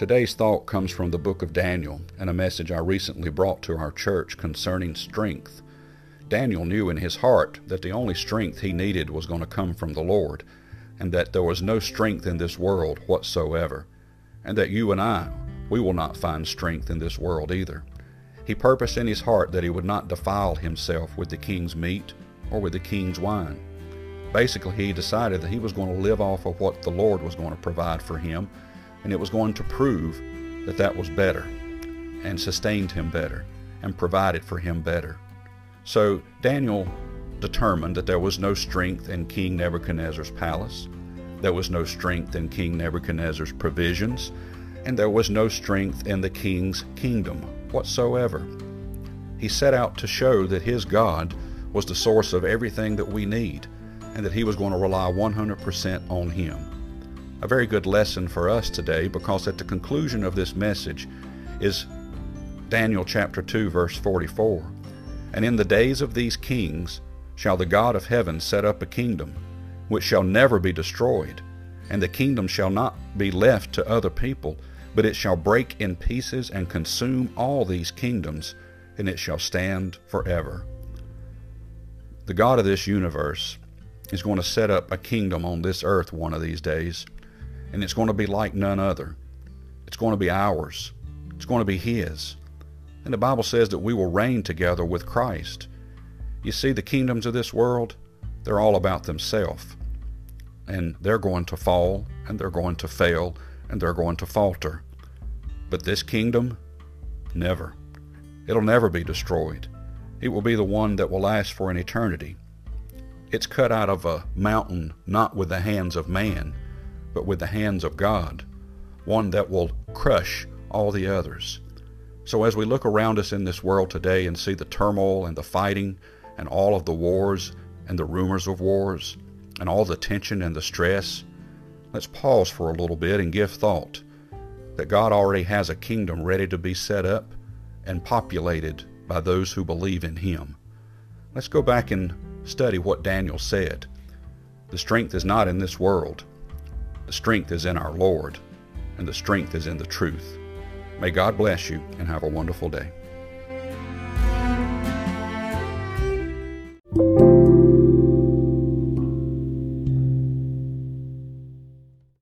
Today's thought comes from the book of Daniel and a message I recently brought to our church concerning strength. Daniel knew in his heart that the only strength he needed was going to come from the Lord, and that there was no strength in this world whatsoever, and that you and I, we will not find strength in this world either. He purposed in his heart that he would not defile himself with the king's meat or with the king's wine. Basically, he decided that he was going to live off of what the Lord was going to provide for him and it was going to prove that that was better and sustained him better and provided for him better. So Daniel determined that there was no strength in King Nebuchadnezzar's palace, there was no strength in King Nebuchadnezzar's provisions, and there was no strength in the king's kingdom whatsoever. He set out to show that his God was the source of everything that we need and that he was going to rely 100% on him a very good lesson for us today because at the conclusion of this message is Daniel chapter 2 verse 44. And in the days of these kings shall the God of heaven set up a kingdom which shall never be destroyed, and the kingdom shall not be left to other people, but it shall break in pieces and consume all these kingdoms, and it shall stand forever. The God of this universe is going to set up a kingdom on this earth one of these days and it's going to be like none other. It's going to be ours. It's going to be His. And the Bible says that we will reign together with Christ. You see, the kingdoms of this world, they're all about themselves. And they're going to fall, and they're going to fail, and they're going to falter. But this kingdom, never. It'll never be destroyed. It will be the one that will last for an eternity. It's cut out of a mountain not with the hands of man, but with the hands of God, one that will crush all the others. So as we look around us in this world today and see the turmoil and the fighting and all of the wars and the rumors of wars and all the tension and the stress, let's pause for a little bit and give thought that God already has a kingdom ready to be set up and populated by those who believe in Him. Let's go back and study what Daniel said. The strength is not in this world. The strength is in our Lord, and the strength is in the truth. May God bless you and have a wonderful day.